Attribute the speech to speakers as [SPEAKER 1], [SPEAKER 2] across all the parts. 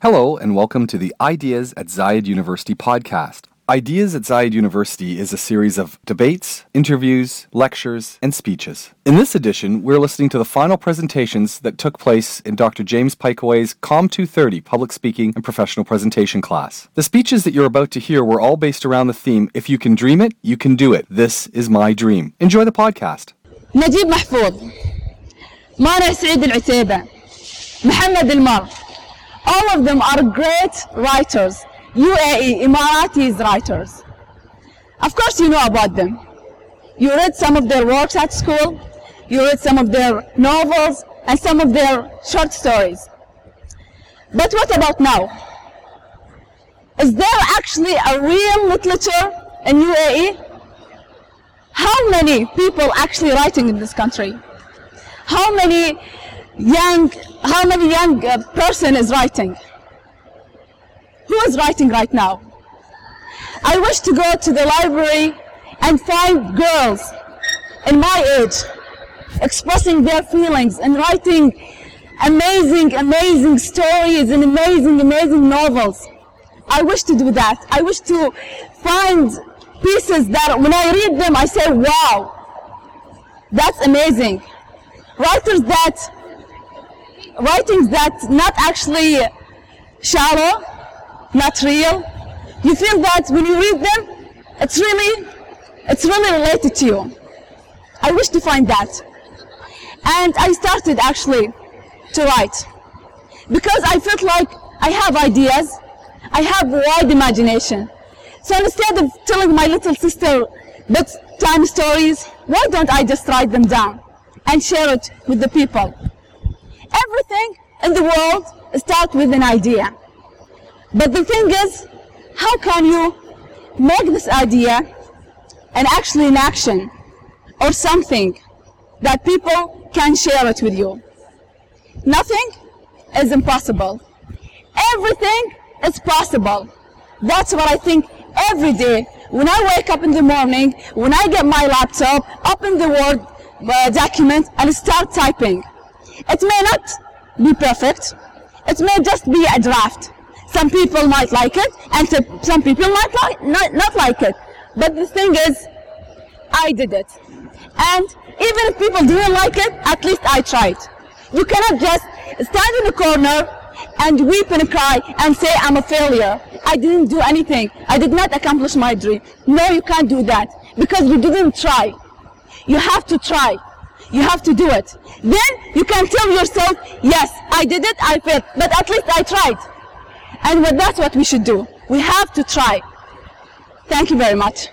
[SPEAKER 1] Hello, and welcome to the Ideas at Zayed University podcast. Ideas at Zayed University is a series of debates, interviews, lectures, and speeches. In this edition, we're listening to the final presentations that took place in Dr. James Pikeway's COM 230 public speaking and professional presentation class. The speeches that you're about to hear were all based around the theme If you can dream it, you can do it. This is my dream. Enjoy the podcast.
[SPEAKER 2] Najib Mahfouz, Mara Saeed Al Muhammad Al Murr all of them are great writers. UAE Emiratis writers. Of course you know about them. You read some of their works at school you read some of their novels and some of their short stories. But what about now? Is there actually a real literature in UAE how many people actually writing in this country? How many young, how many young uh, person is writing? Who is writing right now? I wish to go to the library and find girls in my age expressing their feelings and writing amazing, amazing stories and amazing, amazing novels. I wish to do that. I wish to find pieces that when I read them, I say, wow, that's amazing. Writers that, writings that not actually shallow, not real. You feel that when you read them, it's really, it's really related to you. I wish to find that. And I started actually to write because I felt like I have ideas, I have wide imagination. So instead of telling my little sister bedtime stories, why don't I just write them down and share it with the people? Everything in the world starts with an idea. But the thing is, how can you make this idea and actually in action or something that people can share it with you? Nothing is impossible. Everything is possible. That's what I think every day. When I wake up in the morning, when I get my laptop, open the Word uh, document and start typing. It may not be perfect. It may just be a draft. Some people might like it and some people might like, not, not like it. But the thing is, I did it. And even if people didn't like it, at least I tried. You cannot just stand in a corner and weep and cry and say I'm a failure. I didn't do anything. I did not accomplish my dream. No, you can't do that because you didn't try. You have to try. You have to do it. Then you can tell yourself, yes, I did it, I failed, but at least I tried. And that's what we should do. We have to try. Thank you very much.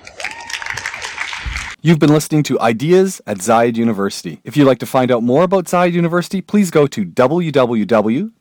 [SPEAKER 1] You've been listening to Ideas at Zayed University. If you'd like to find out more about Zayed University, please go to www.zu.ac.ae.